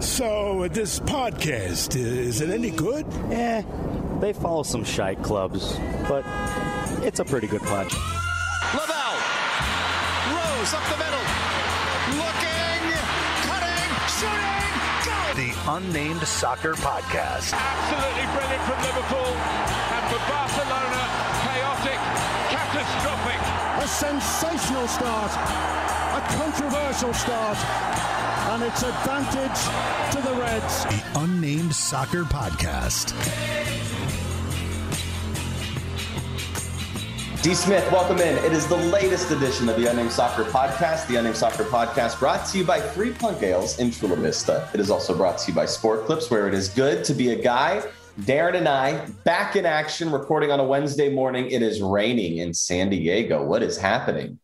So, uh, this podcast, is it any good? Eh, they follow some shite clubs, but it's a pretty good bunch. Lavelle. Rose up the middle. Looking. Cutting. Shooting. Go! The Unnamed Soccer Podcast. Absolutely brilliant from Liverpool. And for Barcelona, chaotic, catastrophic. A sensational start. A controversial start. And it's advantage to the Reds. The Unnamed Soccer Podcast. D. Smith, welcome in. It is the latest edition of the Unnamed Soccer Podcast. The Unnamed Soccer Podcast brought to you by Three Punk Ales in Chula Vista. It is also brought to you by Sport Clips, where it is good to be a guy. Darren and I back in action, recording on a Wednesday morning. It is raining in San Diego. What is happening?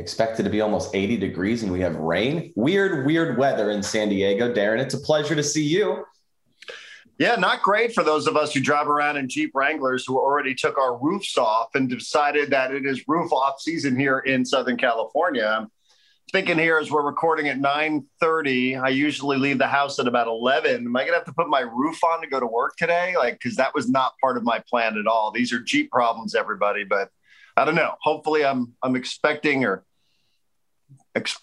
Expected to be almost 80 degrees and we have rain. Weird, weird weather in San Diego. Darren, it's a pleasure to see you. Yeah, not great for those of us who drive around in Jeep Wranglers who already took our roofs off and decided that it is roof off season here in Southern California. Thinking here as we're recording at 9:30, I usually leave the house at about 11. Am I going to have to put my roof on to go to work today? Like cuz that was not part of my plan at all. These are Jeep problems everybody, but I don't know. Hopefully I'm I'm expecting or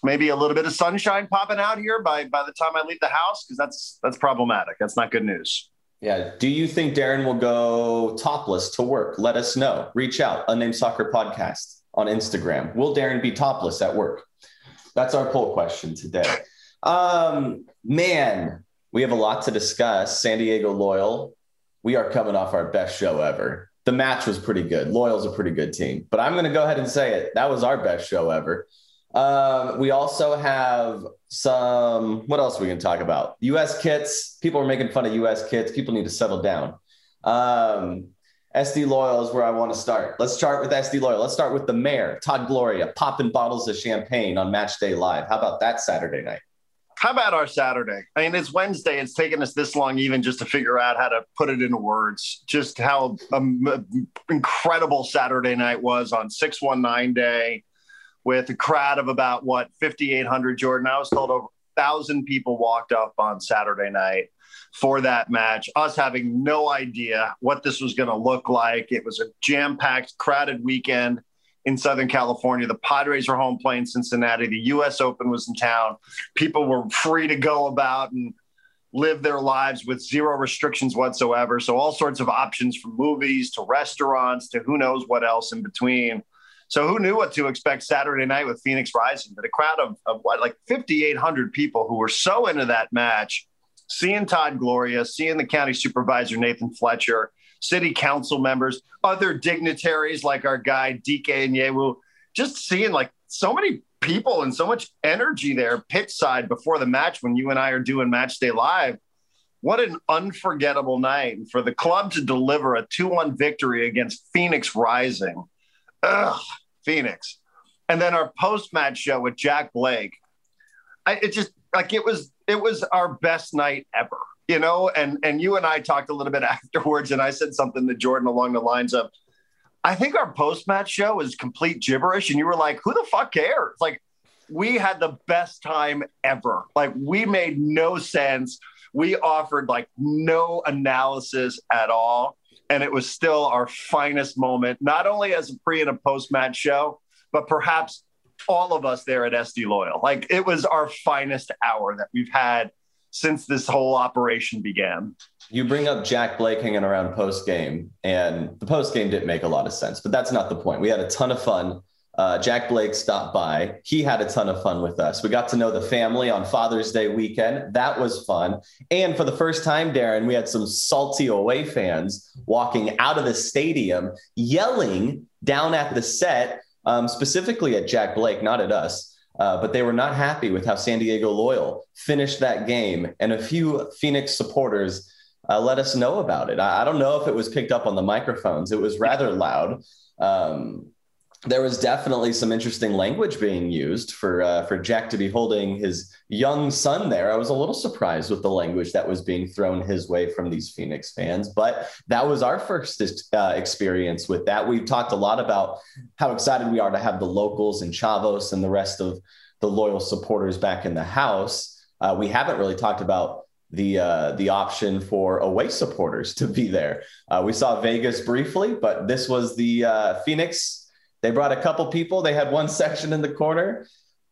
maybe a little bit of sunshine popping out here by by the time I leave the house because that's that's problematic. That's not good news. Yeah. Do you think Darren will go topless to work? Let us know. Reach out. Unnamed Soccer Podcast on Instagram. Will Darren be topless at work? That's our poll question today. Um, man, we have a lot to discuss. San Diego Loyal. We are coming off our best show ever. The match was pretty good. Loyal's a pretty good team, but I'm going to go ahead and say it. That was our best show ever. Um, we also have some. What else we can talk about? U.S. kits. People are making fun of U.S. kits. People need to settle down. Um, SD Loyal is where I want to start. Let's start with SD Loyal. Let's start with the mayor, Todd Gloria, popping bottles of champagne on Match Day Live. How about that Saturday night? How about our Saturday? I mean, it's Wednesday. It's taken us this long even just to figure out how to put it into words. Just how um, incredible Saturday night was on 619 day with a crowd of about what 5,800. Jordan, I was told over a thousand people walked up on Saturday night for that match. Us having no idea what this was going to look like. It was a jam-packed, crowded weekend in Southern California. The Padres were home playing Cincinnati. The U.S. Open was in town. People were free to go about and live their lives with zero restrictions whatsoever. So all sorts of options from movies to restaurants to who knows what else in between. So who knew what to expect Saturday night with Phoenix Rising? But a crowd of, of what, like 5,800 people who were so into that match, seeing Todd Gloria, seeing the county supervisor Nathan Fletcher, city council members, other dignitaries like our guy DK and Yewu, just seeing like so many people and so much energy there pitch side before the match when you and I are doing match day live. What an unforgettable night. For the club to deliver a 2 1 victory against Phoenix Rising. Ugh, Phoenix. And then our post match show with Jack Blake. I, it just like it was it was our best night ever you know? And and you and i talked a little bit afterwards and i said something to jordan along the lines of i think our post-match show is complete gibberish. And you were like who the fuck cares? Like we had the best time ever. Like we made no sense. We offered like no analysis at all and it was still our finest moment not only as a pre and a post-match show but perhaps all of us there at sd loyal like it was our finest hour that we've had since this whole operation began. You bring up Jack Blake hanging around post game, and the post game didn't make a lot of sense, but that's not the point. We had a ton of fun. Uh, Jack Blake stopped by. He had a ton of fun with us. We got to know the family on Father's Day weekend. That was fun. And for the first time, Darren, we had some salty away fans walking out of the stadium yelling down at the set, um, specifically at Jack Blake, not at us. Uh, but they were not happy with how San Diego Loyal finished that game. And a few Phoenix supporters uh, let us know about it. I, I, don't know if it was picked up on the microphones, it was rather loud. Um, there was definitely some interesting language being used for uh, for Jack to be holding his young son there. I was a little surprised with the language that was being thrown his way from these Phoenix fans, but that was our first uh, experience with that. We've talked a lot about how excited we are to have the locals and Chavos and the rest of the loyal supporters back in the house. Uh, we haven't really talked about the uh, the option for away supporters to be there. Uh, we saw Vegas briefly, but this was the uh, Phoenix. They brought a couple people. They had one section in the corner.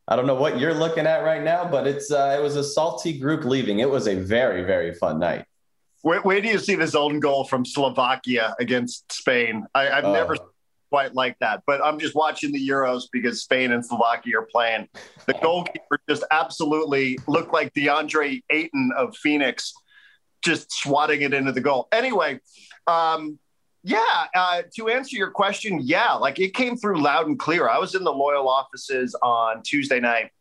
I don't know what you're looking at right now, but it's uh, it was a salty group leaving. It was a very very fun night. Where, where do you see this own goal from Slovakia against Spain? I, have never oh. quite like that, but I'm just watching the Euros because Spain and Slovakia are playing. The goalkeeper just absolutely looked like DeAndre Ayton of Phoenix, just swatting it into the goal. Anyway, um, yeah, uh, to answer your question, yeah, like it came through loud and clear. I was in the Loyal offices on Tuesday night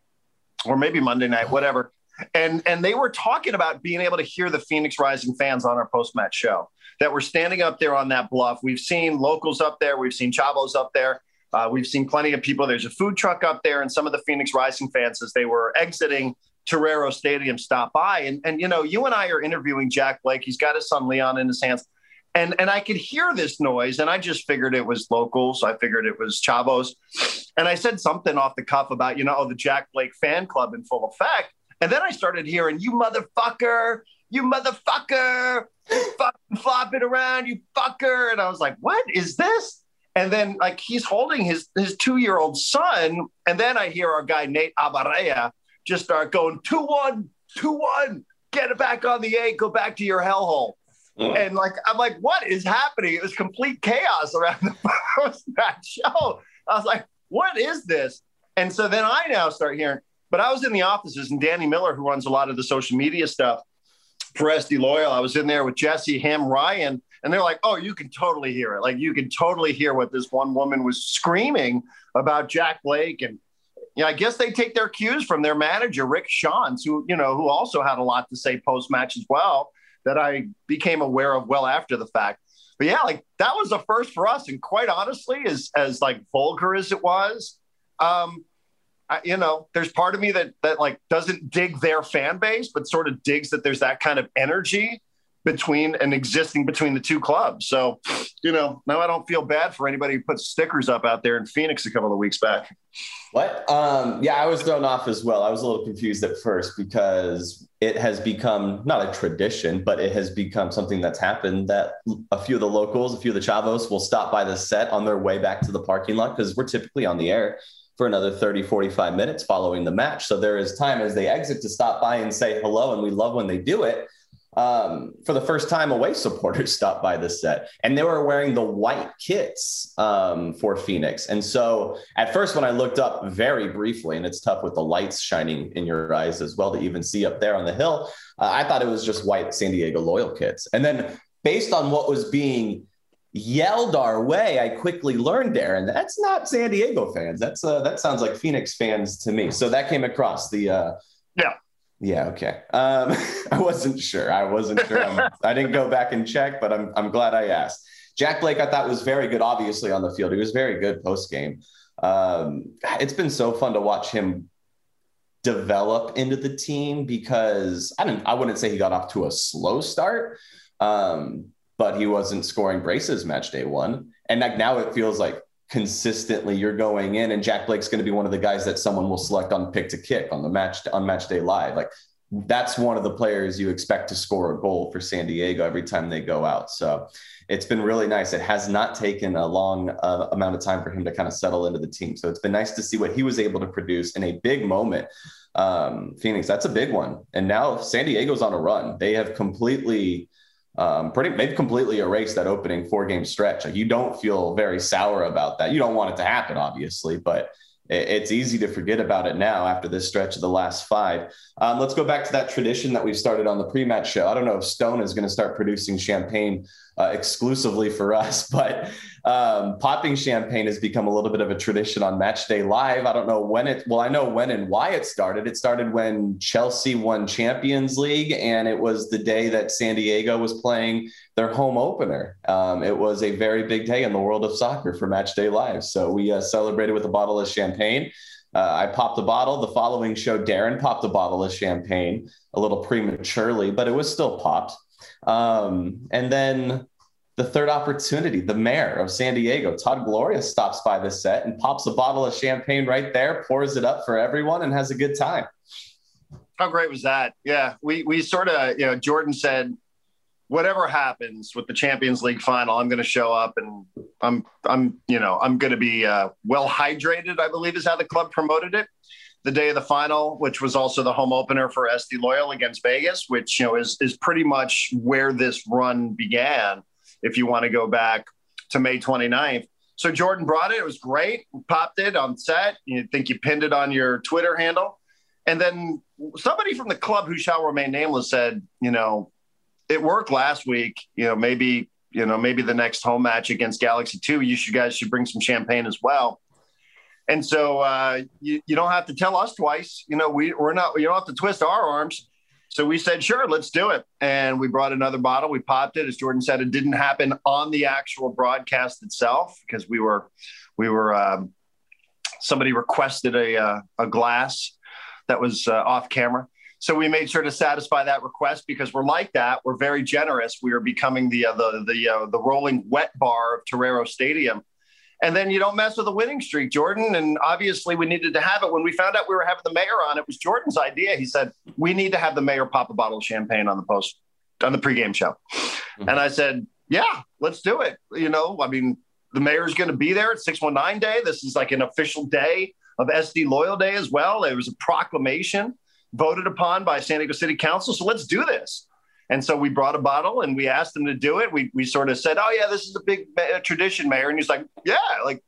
or maybe Monday night, whatever. And and they were talking about being able to hear the Phoenix Rising fans on our post match show that were standing up there on that bluff. We've seen locals up there, we've seen Chavos up there, uh, we've seen plenty of people. There's a food truck up there, and some of the Phoenix Rising fans, as they were exiting Torero Stadium, stop by. And and you know, you and I are interviewing Jack Blake. He's got his son Leon in his hands and and I could hear this noise, and I just figured it was locals. I figured it was Chavos, and I said something off the cuff about you know oh, the Jack Blake fan club in full effect, and then I started hearing you motherfucker, you motherfucker, fucking flopping around, you fucker, and I was like, what is this? And then like he's holding his his two year old son, and then I hear our guy Nate Abaurrea just start going two one, two one, get it back on the eight, go back to your hellhole. And like, I'm like, what is happening? It was complete chaos around the post match show. I was like, what is this? And so then I now start hearing, but I was in the offices and Danny Miller, who runs a lot of the social media stuff for SD Loyal, I was in there with Jesse, him, Ryan, and they're like, oh, you can totally hear it. Like, you can totally hear what this one woman was screaming about Jack Blake. And, know, I guess they take their cues from their manager, Rick Schantz, who, you know, who also had a lot to say post match as well that I became aware of well after the fact. But yeah, like that was the first for us. And quite honestly, as as like vulgar as it was, um, I, you know, there's part of me that that like doesn't dig their fan base, but sort of digs that there's that kind of energy between and existing between the two clubs. So, you know, now I don't feel bad for anybody who puts stickers up out there in Phoenix a couple of weeks back. What? Um, yeah, I was thrown off as well. I was a little confused at first because it has become not a tradition, but it has become something that's happened that a few of the locals, a few of the chavos will stop by the set on their way back to the parking lot because we're typically on the air for another 30, 45 minutes following the match. So there is time as they exit to stop by and say hello. And we love when they do it um, for the first time, away supporters stopped by the set, and they were wearing the white kits um, for Phoenix. And so, at first, when I looked up very briefly, and it's tough with the lights shining in your eyes as well to even see up there on the hill, uh, I thought it was just white San Diego Loyal kits. And then, based on what was being yelled our way, I quickly learned, Darren, that's not San Diego fans. That's uh, that sounds like Phoenix fans to me. So that came across the. Uh, yeah yeah. Okay. Um, I wasn't sure. I wasn't sure. I'm, I did not go back and check, but I'm I'm glad I asked. Jack Blake, I thought was very good. Obviously on the field, he was very good post game. Um, it's been so fun to watch him develop into the team because I didn't. I wouldn't say he got off to a slow start, um, but he wasn't scoring braces match day one, and like now it feels like consistently you're going in and Jack Blake's going to be one of the guys that someone will select on pick to kick on the match on match day live. Like that's one of the players you expect to score a goal for San Diego every time they go out. So it's been really nice. It has not taken a long uh, amount of time for him to kind of settle into the team. So it's been nice to see what he was able to produce in a big moment. Um, Phoenix, that's a big one. And now San Diego's on a run. They have completely um, pretty they've completely erased that opening four game stretch. Like you don't feel very sour about that. You don't want it to happen, obviously, but it's easy to forget about it now after this stretch of the last five. Um, let's go back to that tradition that we've started on the pre-match show. I don't know if Stone is going to start producing champagne uh, exclusively for us, but um, popping champagne has become a little bit of a tradition on Match Day Live. I don't know when it. Well, I know when and why it started. It started when Chelsea won Champions League, and it was the day that San Diego was playing their home opener. Um, it was a very big day in the world of soccer for Match Day Live. So we uh, celebrated with a bottle of champagne. Uh, I popped a bottle. The following show, Darren popped a bottle of champagne a little prematurely, but it was still popped. Um, and then the third opportunity, the mayor of San Diego, Todd Gloria, stops by the set and pops a bottle of champagne right there, pours it up for everyone, and has a good time. How great was that? Yeah, we we sort of you know Jordan said, whatever happens with the Champions League final, I'm going to show up and I'm I'm you know I'm going to be uh, well hydrated. I believe is how the club promoted it. The day of the final, which was also the home opener for SD Loyal against Vegas, which you know is is pretty much where this run began. If you want to go back to May 29th. So Jordan brought it. It was great. Popped it on set. You think you pinned it on your Twitter handle. And then somebody from the club who shall remain nameless said, you know, it worked last week. You know, maybe, you know, maybe the next home match against Galaxy 2, you should guys should bring some champagne as well. And so uh, you, you don't have to tell us twice. You know, we, we're not, you don't have to twist our arms. So we said, sure, let's do it. And we brought another bottle. We popped it. As Jordan said, it didn't happen on the actual broadcast itself because we were, we were, um, somebody requested a, uh, a glass that was uh, off camera. So we made sure to satisfy that request because we're like that. We're very generous. We are becoming the uh, the the uh, the rolling wet bar of Torero Stadium. And then you don't mess with a winning streak, Jordan. And obviously, we needed to have it. When we found out we were having the mayor on, it was Jordan's idea. He said, We need to have the mayor pop a bottle of champagne on the post, on the pregame show. Mm-hmm. And I said, Yeah, let's do it. You know, I mean, the mayor's going to be there at 619 Day. This is like an official day of SD Loyal Day as well. It was a proclamation voted upon by San Diego City Council. So let's do this. And so we brought a bottle and we asked him to do it. We, we sort of said, Oh, yeah, this is a big tradition, Mayor. And he's like, Yeah, like,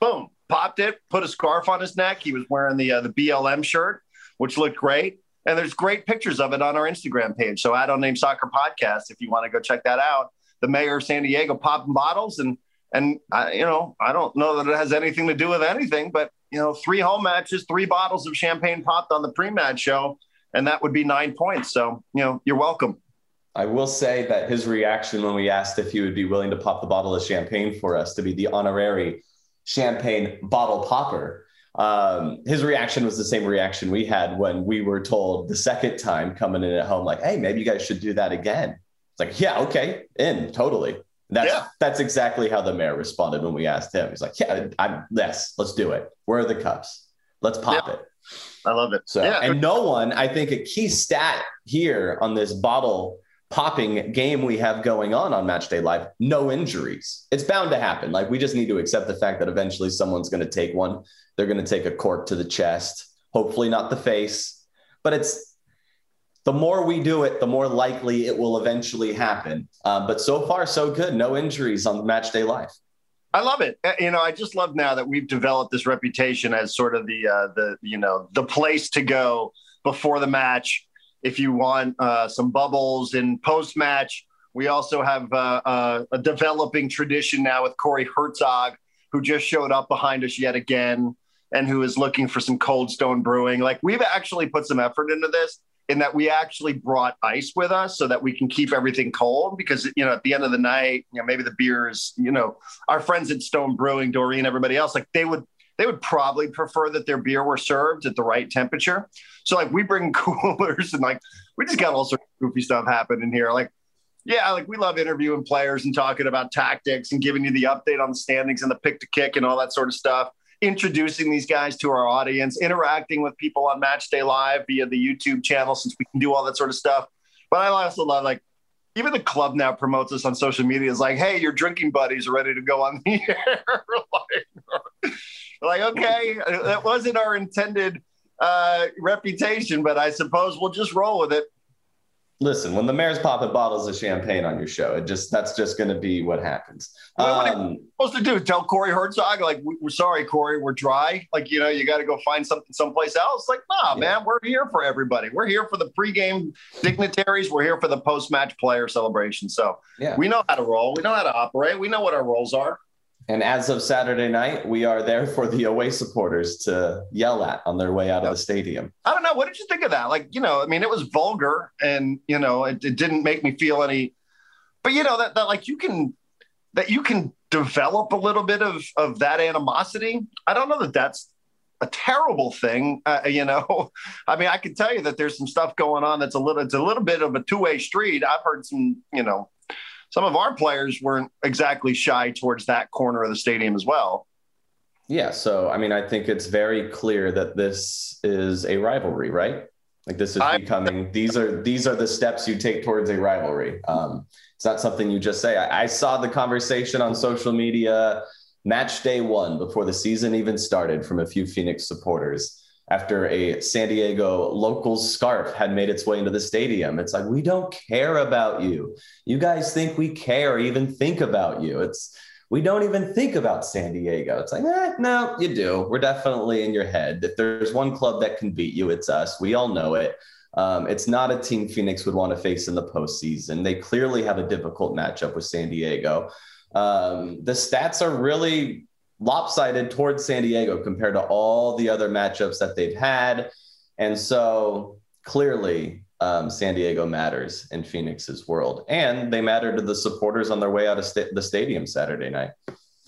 boom, popped it, put a scarf on his neck. He was wearing the, uh, the BLM shirt, which looked great. And there's great pictures of it on our Instagram page. So, at Unnamed Soccer Podcast, if you want to go check that out. The mayor of San Diego popping bottles. And, and I, you know, I don't know that it has anything to do with anything, but, you know, three home matches, three bottles of champagne popped on the pre match show. And that would be nine points. So, you know, you're welcome. I will say that his reaction when we asked if he would be willing to pop the bottle of champagne for us to be the honorary champagne bottle popper, um, his reaction was the same reaction we had when we were told the second time coming in at home, like, hey, maybe you guys should do that again. It's like, yeah, okay, in totally. That's yeah. that's exactly how the mayor responded when we asked him. He's like, yeah, I'm yes, let's do it. Where are the cups? Let's pop yeah. it. I love it. So, yeah. and no one, I think a key stat here on this bottle popping game we have going on on Match Day Live, no injuries. It's bound to happen. Like we just need to accept the fact that eventually someone's going to take one. They're going to take a cork to the chest, hopefully not the face. But it's the more we do it, the more likely it will eventually happen. Uh, but so far, so good. No injuries on Match Day Live. I love it. Uh, you know, I just love now that we've developed this reputation as sort of the uh, the you know the place to go before the match if you want uh, some bubbles in post match. We also have uh, uh, a developing tradition now with Corey Hertzog, who just showed up behind us yet again and who is looking for some Cold Stone Brewing. Like we've actually put some effort into this in that we actually brought ice with us so that we can keep everything cold because you know at the end of the night you know maybe the beer is you know our friends at stone brewing doreen everybody else like they would they would probably prefer that their beer were served at the right temperature. So like we bring coolers and like we just got all sorts of goofy stuff happening here. Like, yeah, like we love interviewing players and talking about tactics and giving you the update on the standings and the pick to kick and all that sort of stuff. Introducing these guys to our audience, interacting with people on Match Day Live via the YouTube channel, since we can do all that sort of stuff. But I also love like even the club now promotes us on social media. Is like, hey, your drinking buddies are ready to go on the air. like, like, okay, that wasn't our intended uh, reputation, but I suppose we'll just roll with it. Listen, when the mayor's popping bottles of champagne on your show, it just that's just going to be what happens. What, um, are you supposed to do? Tell Corey Hertzog, like, we're sorry, Corey, we're dry. Like, you know, you got to go find something someplace else. Like, nah, yeah. man, we're here for everybody. We're here for the pregame dignitaries. We're here for the post-match player celebration. So yeah. we know how to roll. We know how to operate. We know what our roles are. And as of Saturday night, we are there for the away supporters to yell at on their way out of the stadium. I don't know. What did you think of that? Like, you know, I mean, it was vulgar and, you know, it, it didn't make me feel any, but you know, that, that like you can, that you can develop a little bit of, of that animosity. I don't know that that's a terrible thing. Uh, you know, I mean, I can tell you that there's some stuff going on that's a little, it's a little bit of a two way street. I've heard some, you know, some of our players weren't exactly shy towards that corner of the stadium as well. Yeah. So, I mean, I think it's very clear that this is a rivalry, right? Like this is becoming these are these are the steps you take towards a rivalry. Um, it's not something you just say. I, I saw the conversation on social media match day one before the season even started from a few Phoenix supporters after a San Diego local scarf had made its way into the stadium. It's like, we don't care about you. You guys think we care, even think about you. It's, we don't even think about San Diego. It's like, eh, no, you do. We're definitely in your head. If there's one club that can beat you, it's us. We all know it. Um, it's not a team Phoenix would want to face in the postseason. They clearly have a difficult matchup with San Diego. Um, the stats are really lopsided towards San Diego compared to all the other matchups that they've had. And so clearly, um, San Diego matters in Phoenix's world. And they matter to the supporters on their way out of sta- the stadium Saturday night.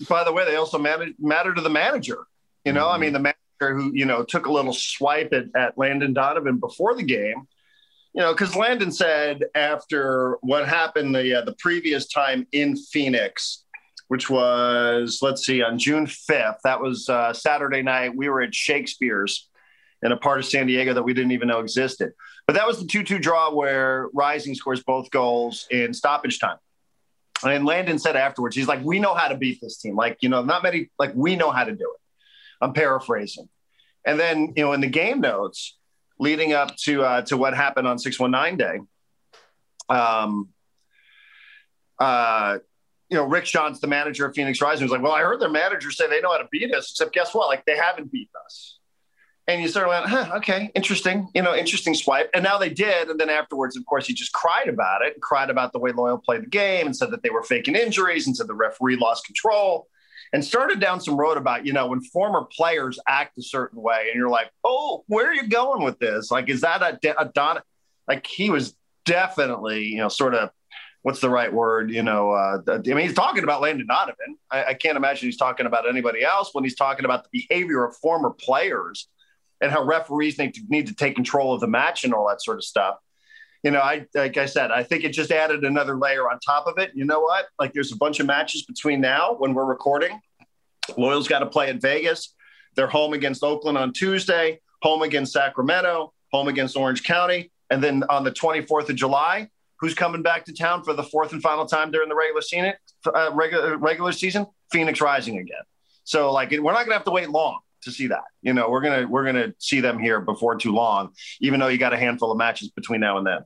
By the way, they also matter, matter to the manager. You know, mm-hmm. I mean, the manager who, you know, took a little swipe at, at Landon Donovan before the game. You know, because Landon said after what happened the uh, the previous time in Phoenix, which was, let's see, on June 5th. That was uh, Saturday night. We were at Shakespeare's in a part of San Diego that we didn't even know existed. But that was the 2 2 draw where Rising scores both goals in stoppage time. And Landon said afterwards, he's like, we know how to beat this team. Like, you know, not many, like, we know how to do it. I'm paraphrasing. And then, you know, in the game notes leading up to uh, to what happened on 619 day, um, uh, you know, Rick Schantz, the manager of Phoenix Rising, was like, "Well, I heard their manager say they know how to beat us, except guess what? Like they haven't beat us." And you sort of went, huh, okay, interesting, you know, interesting swipe. And now they did. And then afterwards, of course, he just cried about it, cried about the way Loyal played the game and said that they were faking injuries and said the referee lost control and started down some road about, you know, when former players act a certain way and you're like, oh, where are you going with this? Like, is that a, a Don? Like, he was definitely, you know, sort of what's the right word? You know, uh, I mean, he's talking about Landon Donovan. I, I, can't imagine he's talking about anybody else when he's talking about the behavior of former players and how referees need to need to take control of the match and all that sort of stuff. You know, I like I said, I think it just added another layer on top of it. You know what? Like, there's a bunch of matches between now when we're recording. Loyal's got to play in Vegas. They're home against Oakland on Tuesday, home against Sacramento, home against Orange County, and then on the 24th of July, Who's coming back to town for the fourth and final time during the regular season? Uh, regular regular season, Phoenix Rising again. So like we're not gonna have to wait long to see that. You know, we're gonna we're gonna see them here before too long, even though you got a handful of matches between now and then.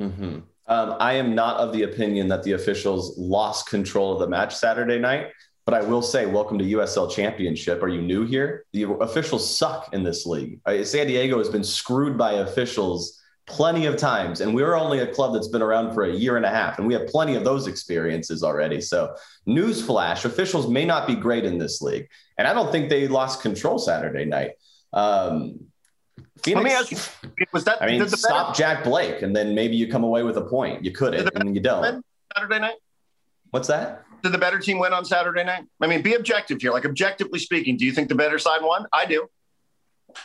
Mm-hmm. Um, I am not of the opinion that the officials lost control of the match Saturday night. But I will say, welcome to USL Championship. Are you new here? The officials suck in this league. Uh, San Diego has been screwed by officials plenty of times. And we're only a club that's been around for a year and a half, and we have plenty of those experiences already. So, newsflash officials may not be great in this league. And I don't think they lost control Saturday night. Um, Phoenix, Let me ask you, was that, I mean, stop better, Jack Blake, and then maybe you come away with a point. You couldn't, and you don't. Saturday night? What's that? Did the better team win on Saturday night? I mean, be objective here. Like, objectively speaking, do you think the better side won? I do.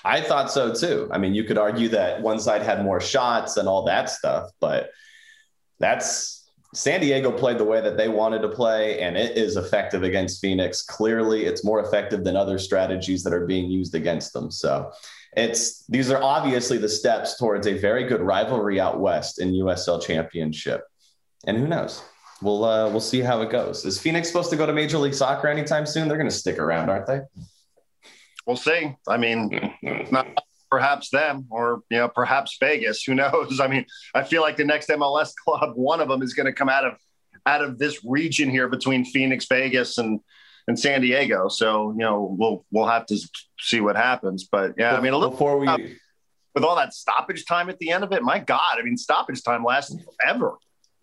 I thought so too. I mean, you could argue that one side had more shots and all that stuff, but that's San Diego played the way that they wanted to play, and it is effective against Phoenix. Clearly, it's more effective than other strategies that are being used against them. So it's these are obviously the steps towards a very good rivalry out west in USL championship. And who knows? We'll uh, we'll see how it goes. Is Phoenix supposed to go to Major League Soccer anytime soon? They're going to stick around, aren't they? We'll see. I mean, not perhaps them or you know perhaps Vegas. Who knows? I mean, I feel like the next MLS club, one of them is going to come out of out of this region here between Phoenix, Vegas, and and San Diego. So you know we'll we'll have to see what happens. But yeah, I mean, a little before we. with all that stoppage time at the end of it, my God, I mean, stoppage time lasts forever.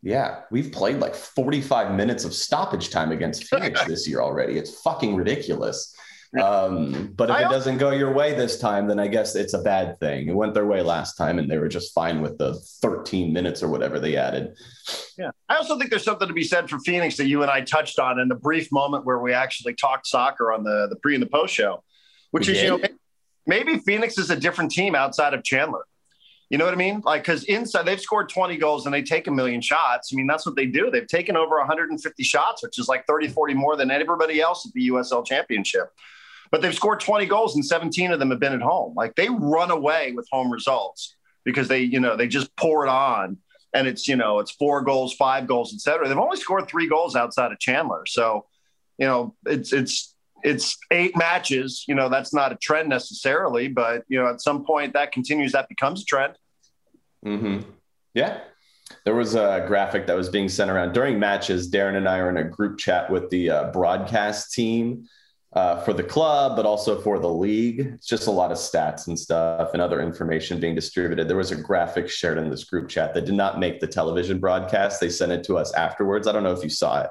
Yeah, we've played like 45 minutes of stoppage time against Phoenix this year already. It's fucking ridiculous. Um, but if it doesn't go your way this time, then I guess it's a bad thing. It went their way last time, and they were just fine with the 13 minutes or whatever they added. Yeah, I also think there's something to be said for Phoenix that you and I touched on in the brief moment where we actually talked soccer on the the pre and the post show, which we is did? you know maybe Phoenix is a different team outside of Chandler. You know what I mean? Like, because inside they've scored 20 goals and they take a million shots. I mean, that's what they do. They've taken over 150 shots, which is like 30, 40 more than everybody else at the USL Championship but they've scored 20 goals and 17 of them have been at home. Like they run away with home results. because they, you know, they just pour it on and it's, you know, it's four goals, five goals, et cetera. They've only scored three goals outside of Chandler. So, you know, it's, it's, it's eight matches. You know, that's not a trend necessarily, but, you know, at some point that continues, that becomes a trend. Mm-hmm. Yeah. There was a graphic that was being sent around during matches. Darren and I are in a group chat with the uh, broadcast team uh, for the club, but also for the league. It's just a lot of stats and stuff and other information being distributed. There was a graphic shared in this group chat that did not make the television broadcast. They sent it to us afterwards. I don't know if you saw it,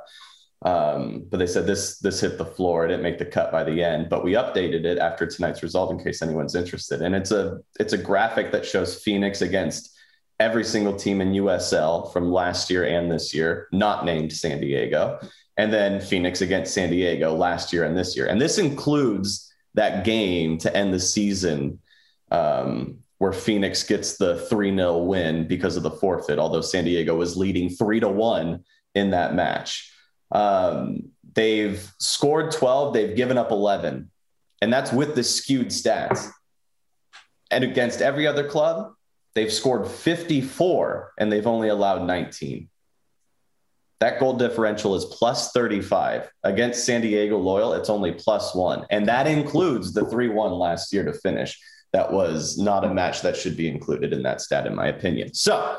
um, but they said this this hit the floor. It didn't make the cut by the end, but we updated it after tonight's result in case anyone's interested. And it's a it's a graphic that shows Phoenix against every single team in USL from last year and this year, not named San Diego and then Phoenix against San Diego last year and this year. And this includes that game to end the season um, where Phoenix gets the 3 0 win because of the forfeit, although San Diego was leading 3 to 1 in that match. Um, they've scored 12, they've given up 11, and that's with the skewed stats. And against every other club, they've scored 54 and they've only allowed 19. That goal differential is plus 35. Against San Diego Loyal, it's only plus one. And that includes the 3 1 last year to finish. That was not a match that should be included in that stat, in my opinion. So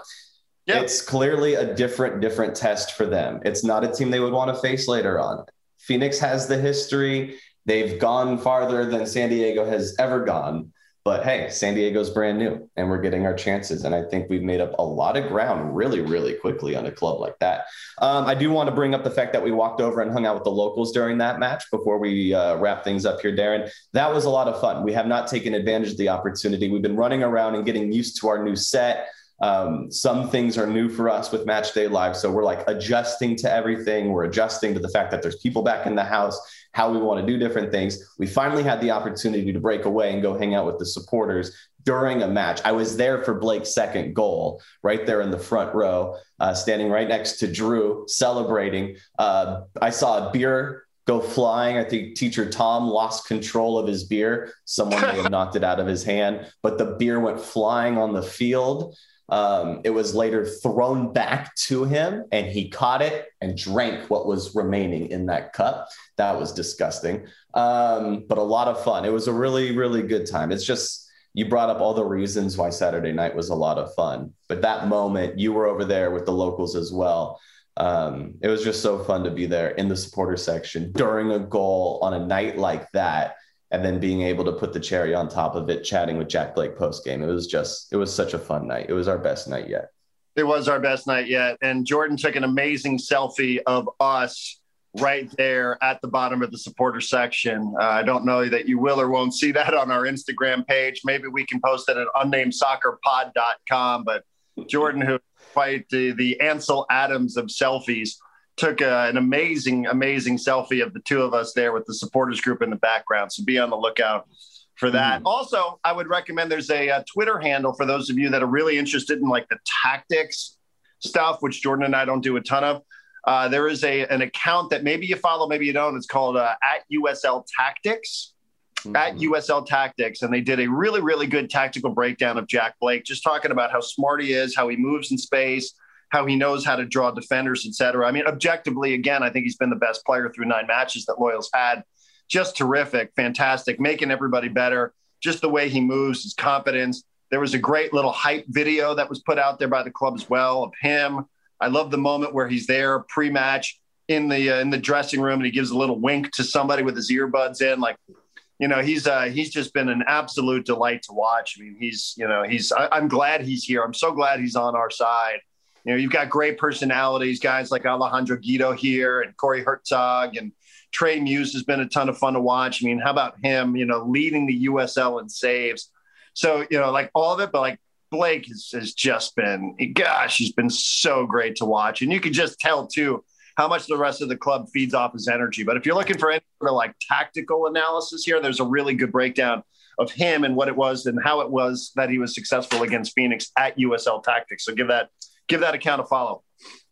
yep. it's clearly a different, different test for them. It's not a team they would want to face later on. Phoenix has the history. They've gone farther than San Diego has ever gone. But hey, San Diego's brand new and we're getting our chances. And I think we've made up a lot of ground really, really quickly on a club like that. Um, I do want to bring up the fact that we walked over and hung out with the locals during that match before we uh, wrap things up here, Darren. That was a lot of fun. We have not taken advantage of the opportunity. We've been running around and getting used to our new set. Um, some things are new for us with Match Day Live. So we're like adjusting to everything. We're adjusting to the fact that there's people back in the house how we want to do different things. We finally had the opportunity to break away and go hang out with the supporters during a match. I was there for Blake's second goal, right there in the front row, uh, standing right next to Drew, celebrating. Uh, I saw a beer go flying. I think teacher Tom lost control of his beer. Someone may have knocked it out of his hand, but the beer went flying on the field. Um, it was later thrown back to him, and he caught it and drank what was remaining in that cup. That was disgusting, um, but a lot of fun. It was a really, really good time. It's just you brought up all the reasons why Saturday night was a lot of fun, but that moment you were over there with the locals as well. Um, it was just so fun to be there in the supporter section during a goal on a night like that and then being able to put the cherry on top of it, chatting with Jack Blake post game. It was just, it was such a fun night. It was our best night yet. It was our best night yet. And Jordan took an amazing selfie of us right there at the bottom of the supporter section. Uh, I don't know that you will or won't see that on our Instagram page. Maybe we can post it at unnamedSoccerPod.com. But Jordan, who quite the, the Ansel Adams of selfies, took a, an amazing, amazing selfie of the two of us there with the supporters group in the background. So be on the lookout for that. Mm. Also, I would recommend there's a, a, Twitter handle for those of you that are really interested in like the tactics stuff, which Jordan and I don't do a ton of. Uh, there is a an account that maybe you follow, maybe you don't. It's called uh, at USL Tactics. Mm-hmm. At USL Tactics, and they did a really, really good tactical breakdown of Jack Blake, just talking about how smart he is, how he moves in space, how he knows how to draw defenders, et cetera. I mean, objectively, again, I think he's been the best player through nine matches that Loyal's had. Just terrific, fantastic, making everybody better. Just the way he moves, his confidence. There was a great little hype video that was put out there by the club as well of him. I love the moment where he's there pre-match in the uh, in the dressing room and he gives a little wink to somebody with his earbuds in, like you know he's uh, he's just been an absolute delight to watch. I mean, he's you know he's I, am glad he's here. I'm so glad he's on our side you know, you've got great personalities, guys like Alejandro Guido here and Corey Hertzog and Trey Muse has been a ton of fun to watch. I mean, how about him, you know, leading the USL in saves? So, you know, like all of it, but like Blake has, has just been, gosh, he's been so great to watch. And you can just tell too how much the rest of the club feeds off his energy. But if you're looking for any sort of like tactical analysis here, there's a really good breakdown of him and what it was and how it was that he was successful against Phoenix at USL Tactics. So give that give that account a follow.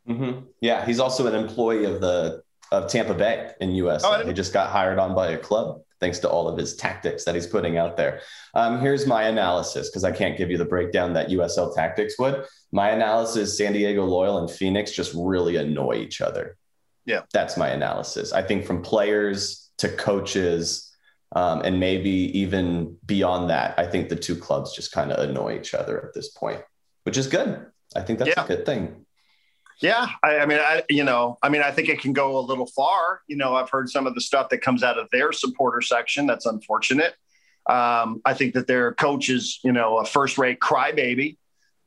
Mm-hmm. Yeah, he's also an employee of the of Tampa Bay in US. Oh, he just got hired on by a club thanks to all of his tactics that he's putting out there. Um, here's my analysis because I can't give you the breakdown that USL Tactics would. My analysis: San Diego Loyal and Phoenix just really annoy each other. Yeah, that's my analysis. I think from players to coaches, um, and maybe even beyond that, I think the two clubs just kind of annoy each other at this point, which is good. I think that's yeah. a good thing. Yeah, I, I, mean, I you know, I mean, I think it can go a little far. You know, I've heard some of the stuff that comes out of their supporter section. That's unfortunate. Um, I think that their coach is, you know, a first-rate crybaby.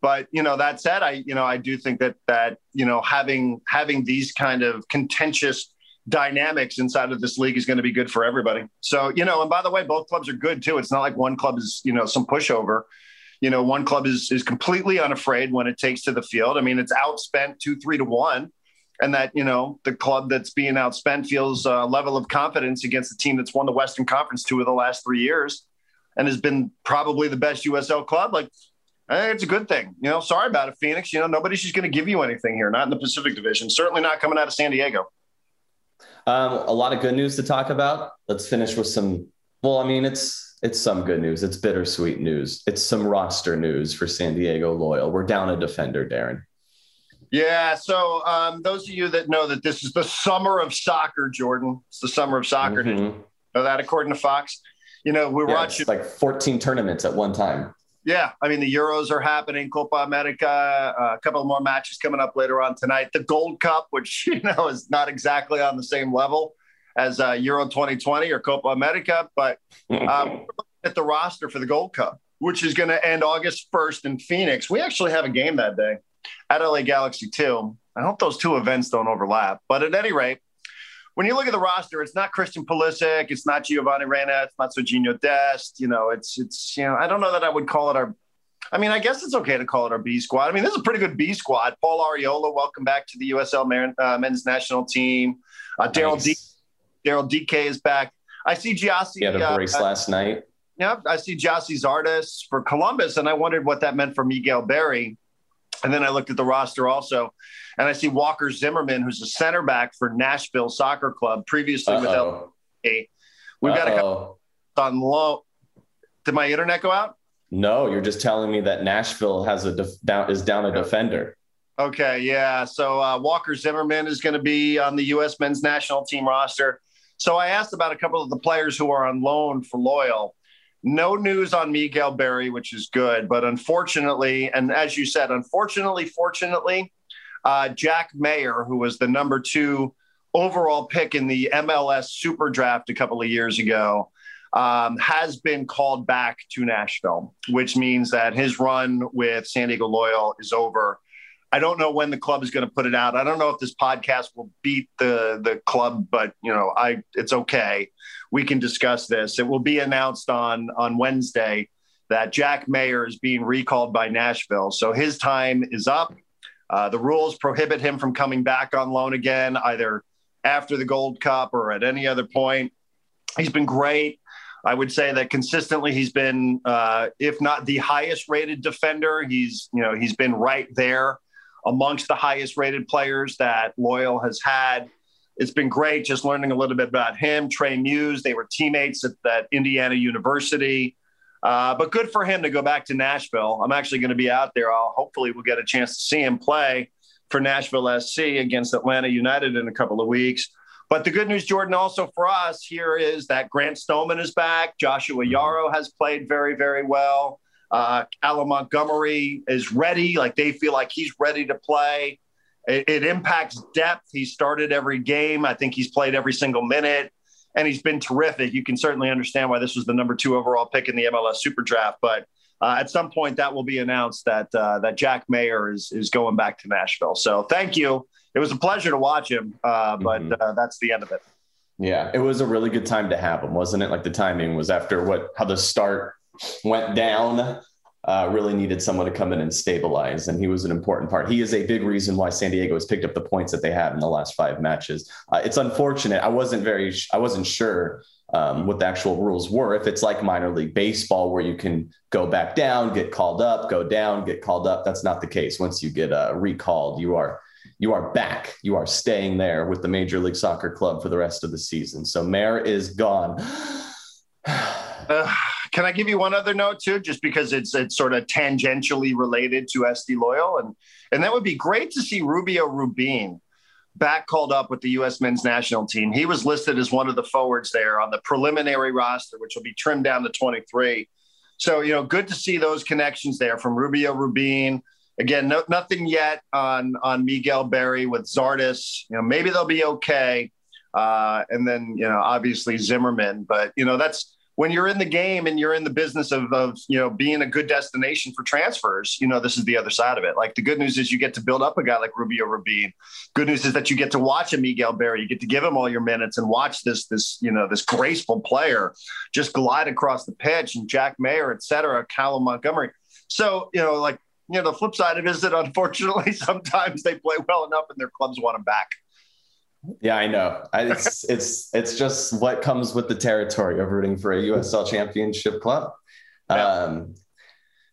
But you know, that said, I you know, I do think that that you know, having having these kind of contentious dynamics inside of this league is going to be good for everybody. So you know, and by the way, both clubs are good too. It's not like one club is you know some pushover you know, one club is is completely unafraid when it takes to the field. I mean, it's outspent two, three to one, and that you know the club that's being outspent feels a level of confidence against the team that's won the Western Conference two of the last three years, and has been probably the best USL club. Like, think it's a good thing. You know, sorry about it, Phoenix. You know, nobody's just going to give you anything here. Not in the Pacific Division. Certainly not coming out of San Diego. Um, a lot of good news to talk about. Let's finish with some. Well, I mean, it's it's some good news. It's bittersweet news. It's some roster news for San Diego Loyal. We're down a defender, Darren. Yeah. So um, those of you that know that this is the summer of soccer, Jordan, it's the summer of soccer. Mm-hmm. know that according to Fox? You know, we're yeah, watching like 14 tournaments at one time. Yeah, I mean the Euros are happening, Copa America, uh, a couple more matches coming up later on tonight. The Gold Cup, which you know is not exactly on the same level as uh, Euro 2020 or Copa America, but um, at the roster for the Gold Cup, which is going to end August 1st in Phoenix. We actually have a game that day at LA Galaxy 2. I hope those two events don't overlap. But at any rate, when you look at the roster, it's not Christian Pulisic, it's not Giovanni Reyna, it's not Sergiño Dest. You know, it's it's you know, I don't know that I would call it our. I mean, I guess it's okay to call it our B squad. I mean, this is a pretty good B squad. Paul Arriola, welcome back to the USL uh, men's national team. Uh, Daryl nice. D Daryl DK is back. I see Gyasi. He had a uh, brace uh, last night. Yep, I see Gyasi Zardes for Columbus, and I wondered what that meant for Miguel Berry. And then I looked at the roster also, and I see Walker Zimmerman, who's a center back for Nashville Soccer Club, previously Uh-oh. with LA. We've Uh-oh. got a couple on low. Did my internet go out? No, you're just telling me that Nashville has a def- down is down a defender. Okay, yeah. So uh, Walker Zimmerman is going to be on the U.S. men's national team roster. So I asked about a couple of the players who are on loan for Loyal. No news on Miguel Berry, which is good. But unfortunately, and as you said, unfortunately, fortunately, uh, Jack Maher, who was the number two overall pick in the MLS Super Draft a couple of years ago, um, has been called back to Nashville, which means that his run with San Diego Loyal is over. I don't know when the club is going to put it out. I don't know if this podcast will beat the the club, but you know, I it's okay. We can discuss this. It will be announced on on Wednesday that Jack Maher is being recalled by Nashville. So his time is up. Uh, the rules prohibit him from coming back on loan again, either after the Gold Cup or at any other point. He's been great. I would say that consistently he's been, uh, if not the highest rated defender, he's you know he's been right there amongst the highest rated players that Loyal has had. It's been great just learning a little bit about him, Trey Muse. They were teammates at that Indiana University. Uh, but good for him to go back to Nashville. I'm actually going to be out there. I'll hopefully we'll get a chance to see him play for Nashville SC against Atlanta United in a couple of weeks. But the good news, Jordan, also for us here is that Grant Stoneman is back. Joshua Yaro has played very, very well. Uh, Callum Montgomery is ready. Like they feel like he's ready to play. It, it, impacts depth. He started every game. I think he's played every single minute, and he's been terrific. You can certainly understand why this was the number two overall pick in the MLS Super Draft. But uh, at some point, that will be announced that uh, that Jack Maher is is going back to Nashville. So thank you. It was a pleasure to watch him, uh, but mm-hmm. Uh, that's the end of it. Yeah, it was a really good time to have him, wasn't it? Like the timing was after what how the start went down. Uh, really needed someone to come in and stabilize, and he was an important part. He is a big reason why San Diego has picked up the points that they have in the last five matches. Uh, it's unfortunate. I wasn't very. I wasn't sure um, what the actual rules were. If it's like minor league baseball, where you can go back down, get called up, go down, get called up. That's not the case. Once you get uh, recalled, you are you are back. You are staying there with the Major League Soccer club for the rest of the season. So Maher is gone. Can I give you one other note too, just because it's it's sort of tangentially related to SD Loyal, and and that would be great to see Rubio Rubin back called up with the U.S. men's national team. He was listed as one of the forwards there on the preliminary roster, which will be trimmed down to 23. So you know, good to see those connections there from Rubio Rubin. Again, no, nothing yet on on Miguel Berry with Zardes. You know, maybe they'll be okay. Uh, and then you know, obviously Zimmerman, but you know that's when you're in the game and you're in the business of, of you know being a good destination for transfers, you know this is the other side of it. Like the good news is you get to build up a guy like Rubio Rubin. Good news is that you get to watch a Miguel Berry. You get to give him all your minutes and watch this this you know this graceful player just glide across the pitch and Jack Maher, et cetera, Callum Montgomery. So you know like you know the flip side of it is that unfortunately sometimes they play well enough and their clubs want them back. Yeah, I know. It's it's it's just what comes with the territory of rooting for a USL Championship club. Yeah. Um,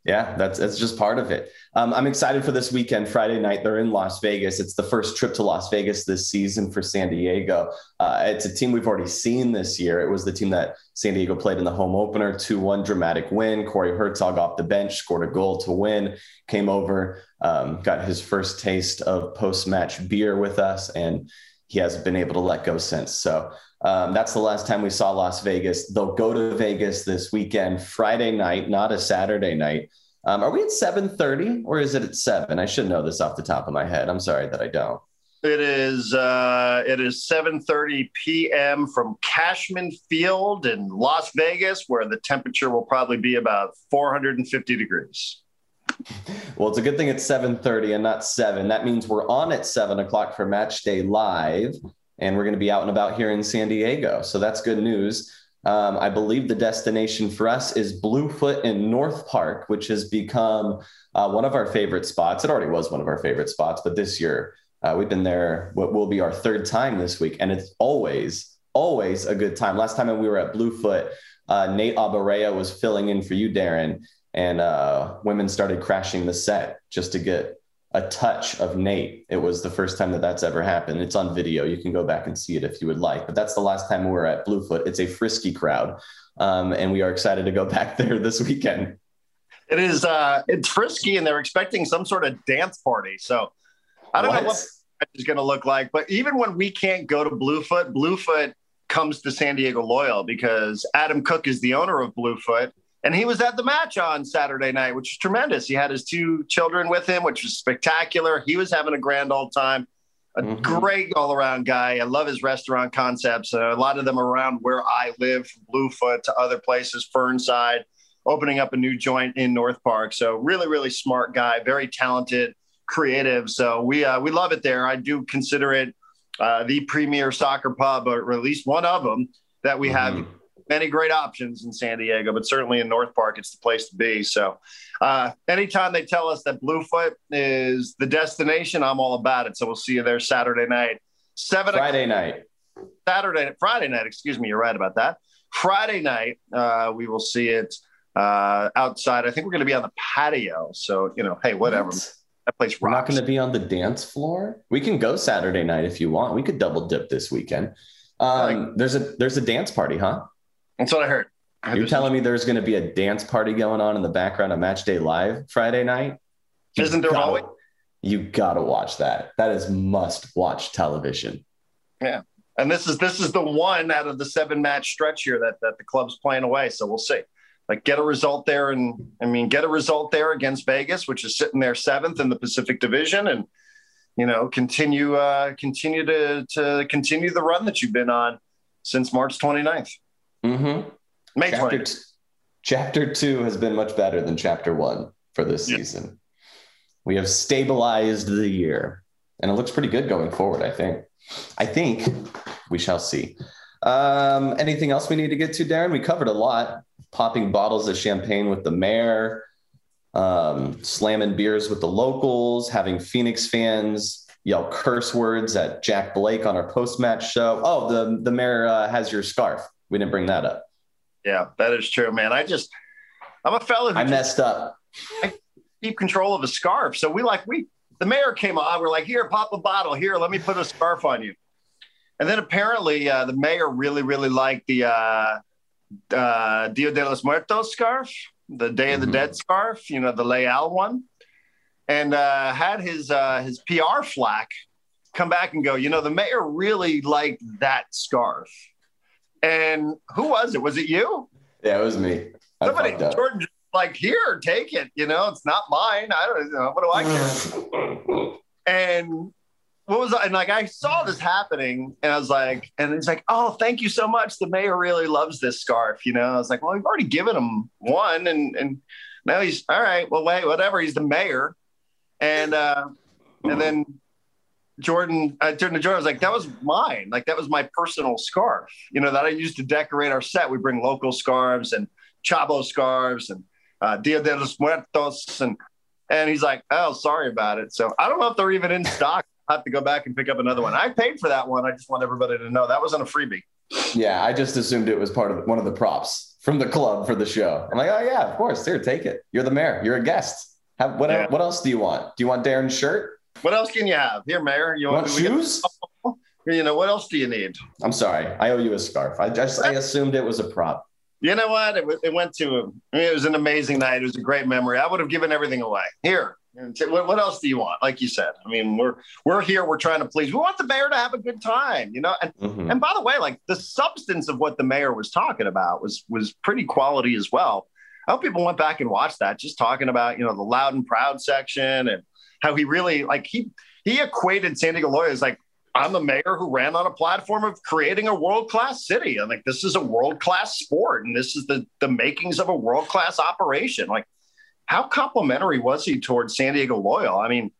yeah, that's it's just part of it. Um, I'm excited for this weekend, Friday night. They're in Las Vegas. It's the first trip to Las Vegas this season for San Diego. Uh, it's a team we've already seen this year. It was the team that San Diego played in the home opener, 2 1 dramatic win. Corey Hertzog off the bench scored a goal to win, came over, um, got his first taste of post match beer with us, and he hasn't been able to let go since. So um, that's the last time we saw Las Vegas. They'll go to Vegas this weekend, Friday night, not a Saturday night. Um, are we at 7:30 or is it at seven? I should know this off the top of my head. I'm sorry that I don't. It is uh, it is 7:30 p.m. from Cashman Field in Las Vegas, where the temperature will probably be about 450 degrees. Well, it's a good thing it's 7:30 and not seven. That means we're on at seven o'clock for Match Day Live, and we're going to be out and about here in San Diego. So that's good news. Um, I believe the destination for us is Bluefoot in North Park, which has become uh, one of our favorite spots. It already was one of our favorite spots, but this year uh, we've been there. What will be our third time this week, and it's always, always a good time. Last time we were at Bluefoot, uh, Nate Abaurrea was filling in for you, Darren, and uh, women started crashing the set just to get a touch of Nate. It was the first time that that's ever happened. It's on video. You can go back and see it if you would like. But that's the last time we were at Bluefoot. It's a frisky crowd, um, and we are excited to go back there this weekend. It is. Uh, it's frisky, and they're expecting some sort of dance party. So I don't what? know what it's going to look like. But even when we can't go to Bluefoot, Bluefoot comes to San Diego Loyal because Adam Cook is the owner of Bluefoot and he was at the match on Saturday night, which was tremendous. He had his two children with him, which was spectacular. He was having a grand old time. A mm-hmm. great all around guy. I love his restaurant concepts. Uh, a lot of them around where I live, from Bluefoot to other places, Fernside, opening up a new joint in North Park. So really, really smart guy, very talented, creative. So we uh, we love it there. I do consider it uh, the premier soccer pub, or at least one of them that we mm-hmm. Many great options in San Diego, but certainly in North Park, it's the place to be. So, uh, anytime they tell us that Bluefoot is the destination, I'm all about it. So we'll see you there Saturday night, seven Friday night, Saturday, Friday night. Excuse me, you're right about that. Friday night, uh, we will see it uh, outside. I think we're going to be on the patio. So you know, hey, whatever. What? That place rocks. We're not going to be on the dance floor. We can go Saturday night if you want. We could double dip this weekend. Um, there's a there's a dance party, huh? That's what I heard. I You're telling me there's going to be a dance party going on in the background of Match Day Live Friday night? Isn't there always? You got to watch that. That is must watch television. Yeah. And this is this is the one out of the seven match stretch here that that the club's playing away. So we'll see. Like get a result there, and I mean get a result there against Vegas, which is sitting there seventh in the Pacific Division, and you know continue uh, continue to to continue the run that you've been on since March 29th. Mm-hmm. May chapter, t- chapter two has been much better than chapter one for this yeah. season. We have stabilized the year, and it looks pretty good going forward. I think. I think we shall see. Um, anything else we need to get to, Darren? We covered a lot. Popping bottles of champagne with the mayor, um, slamming beers with the locals, having Phoenix fans yell curse words at Jack Blake on our post-match show. Oh, the the mayor uh, has your scarf. We didn't bring that up. Yeah, that is true, man. I just, I'm a fellow I messed up. I keep control of a scarf. So we like, we, the mayor came on. We're like, here, pop a bottle. Here, let me put a scarf on you. And then apparently uh, the mayor really, really liked the, uh, uh, Dia de los Muertos scarf, the Day of the Mhm. Dead scarf, you know, the Leal one, and uh, had his uh, his PR flack come back and go, you know, the mayor really liked that scarf. And who was it? Was it you? Yeah, it was me. I Somebody. Jordan, like, here, take it. You know, it's not mine. I don't know. What do I care? and what was I? And like, I saw this happening and I was like, and he's like, oh, thank you so much. The mayor really loves this scarf. You know, I was like, well, we've already given him one. And, and now he's all right. Well, wait, whatever. He's the mayor. And, uh, and then Jordan, I turned to Jordan. I was like, that was mine. Like, that was my personal scarf, you know, that I used to decorate our set. We bring local scarves and Chavo scarves and uh, Dia de los Muertos. And, and he's like, oh, sorry about it. So I don't know if they're even in stock. I have to go back and pick up another one. I paid for that one. I just want everybody to know that wasn't a freebie. Yeah, I just assumed it was part of one of the props from the club for the show. I'm like, oh yeah, of course. Here, take it. You're the mayor. You're a guest. Have, what, Yeah. what else do you want? Do you want Darren's shirt? What else can you have? Here, Mayor. You You want we get- shoes? you know, what else do you need? I'm sorry. I owe you a scarf. I just I assumed it was a prop. You know what? It, it went to, I mean, it was an amazing night. It was a great memory. I would have given everything away. Here, what, what else do you want? Like you said, I mean, we're we're here. We're trying to please. We want the mayor to have a good time, you know. And Mhm. and by the way, like the substance of what the mayor was talking about was was pretty quality as well. I hope people went back and watched that, just talking about you know the loud and proud section and how he really like he he equated San Diego Loyal as like I'm the mayor who ran on a platform of creating a world class city. I'm like this is a world class sport and this is the the makings of a world class operation. Like how complimentary was he towards San Diego Loyal? I mean,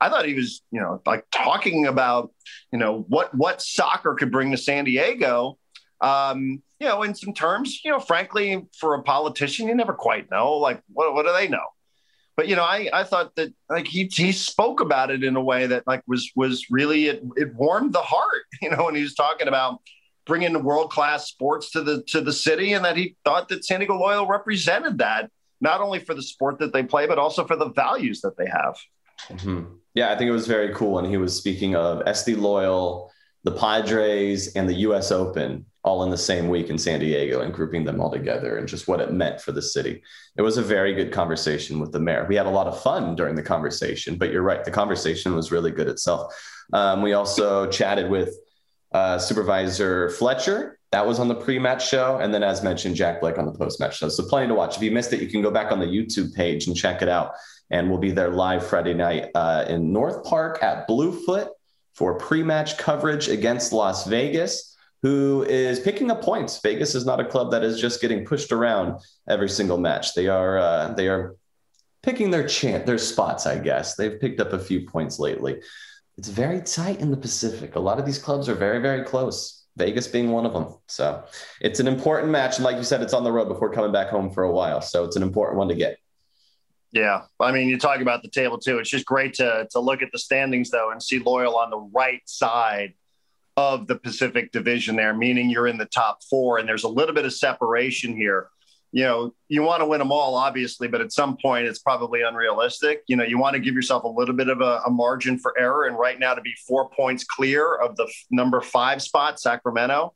I thought he was, you know, like talking about, you know, what what soccer could bring to San Diego. Um, you know, in some terms, you know, frankly, for a politician, you never quite know. Like, what what do they know? But you know, I I thought that like he he spoke about it in a way that like was was really it it warmed the heart. You know, when he was talking about bringing world class sports to the to the city, and that he thought that San Diego Loyal represented that not only for the sport that they play, but also for the values that they have. Mhm. Yeah, I think it was very cool. And he was speaking of SD Loyal, the Padres, and the US Open all in the same week in San Diego and grouping them all together and just what it meant for the city. It was a very good conversation with the mayor. We had a lot of fun during the conversation, but you're right, the conversation was really good itself. Um, we also chatted with uh, Supervisor Fletcher. That was on the pre-match show, and then, as mentioned, Jack Blake on the post-match show. So, plenty to watch. If you missed it, you can go back on the YouTube page and check it out. And we'll be there live Friday night uh, in North Park at Bluefoot for pre-match coverage against Las Vegas, who is picking up points. Vegas is not a club that is just getting pushed around every single match. They are uh, they are picking their chant, their spots, I guess. They've picked up a few points lately. It's very tight in the Pacific. A lot of these clubs are very, very close. Vegas being one of them. So it's an important match. And like you said, it's on the road before coming back home for a while. So it's an important one to get. Yeah, I mean, you talk about the table too. It's just great to to look at the standings though and see Loyal on the right side of the Pacific Division there, meaning you're in the top four, and there's a little bit of separation here. You know, you want to win them all, obviously, but at some point it's probably unrealistic. You know, you want to give yourself a little bit of a, a margin for error, and right now to be four points clear of the f- number five spot, Sacramento.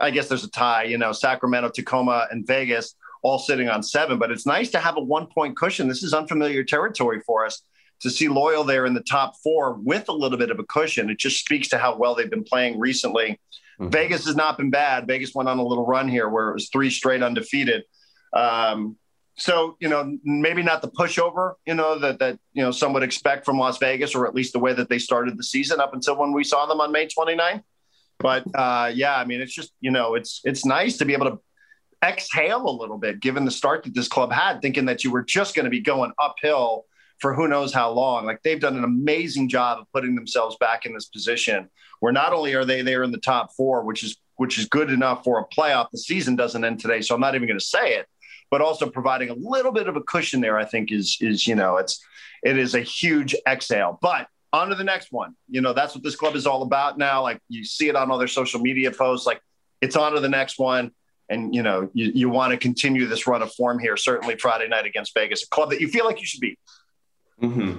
I guess there's a tie. You know, Sacramento, Tacoma, and Vegas all sitting on seven, but it's nice to have a one point cushion. This is unfamiliar territory for us to see Loyal there in the top four with a little bit of a cushion. It just speaks to how well they've been playing recently. Mhm. Vegas has not been bad. Vegas went on a little run here where it was three straight undefeated. Um, so, you know, maybe not the pushover, you know, that, that, you know, some would expect from Las Vegas, or at least the way that they started the season up until when we saw them on May 29th. But uh, yeah, I mean, it's just, you know, it's, it's nice to be able to exhale a little bit, given the start that this club had, thinking that you were just going to be going uphill for who knows how long. Like they've done an amazing job of putting themselves back in this position where not only are they there in the top four, which is which is good enough for a playoff. The season doesn't end today, so I'm not even going to say it. But also providing a little bit of a cushion there, I think is is you know it's it is a huge exhale. But on to the next one. You know that's what this club is all about now. Like you see it on all their social media posts. Like it's on to the next one and you know you, you want to continue this run of form here certainly friday night against vegas a club that you feel like you should beat hmm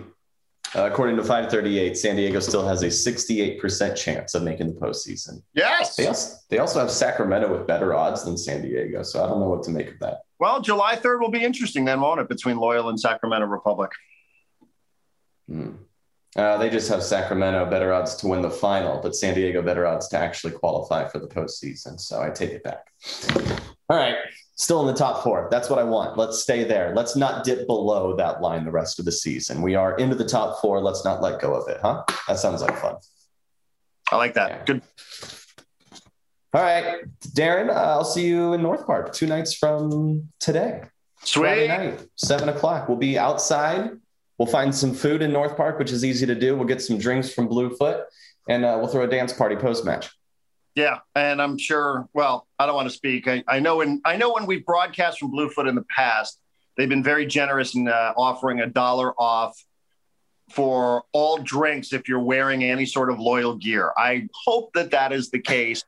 Uh, according to 538, San Diego still has a 68% chance of making the postseason. Yes. They also, they also have Sacramento with better odds than San Diego. So I don't know what to make of that. Well, July 3rd will be interesting then, won't it, between Loyal and Sacramento Republic? Hmm. Uh, they just have Sacramento better odds to win the final, but San Diego better odds to actually qualify for the postseason. So I take it back. All right. Still in the top four. That's what I want. Let's stay there. Let's not dip below that line the rest of the season. We are into the top four. Let's not let go of it, huh? That sounds like fun. I like that. Yeah. Good. All right. Darren, uh, I'll see you in North Park two nights from today. Friday Sweet. night, seven o'clock. We'll be outside. We'll find some food in North Park, which is easy to do. We'll get some drinks from Bluefoot, and uh, we'll throw a dance party post match. Yeah, and I'm sure. Well, I don't want to speak. I, I know when I know when we've broadcast from Bluefoot in the past, they've been very generous in uh, offering a dollar off for all drinks if you're wearing any sort of loyal gear. I hope that that is the case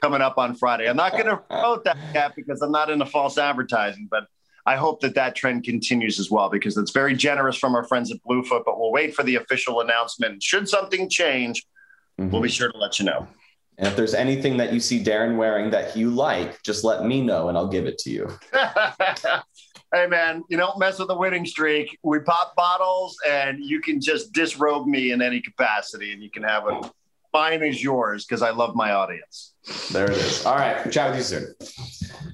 coming up on Friday. I'm not going to promote that yet because I'm not into false advertising, but I hope that that trend continues as well because it's very generous from our friends at Bluefoot. But we'll wait for the official announcement. Should something change, we'll mm-hmm. be sure to let you know. And if there's anything that you see Darren wearing that you like, just let me know and I'll give it to you. hey man, you don't mess with the winning streak. We pop bottles and you can just disrobe me in any capacity and you can have it. Mine is yours because I love my audience. There it is. All right. Chat with you soon.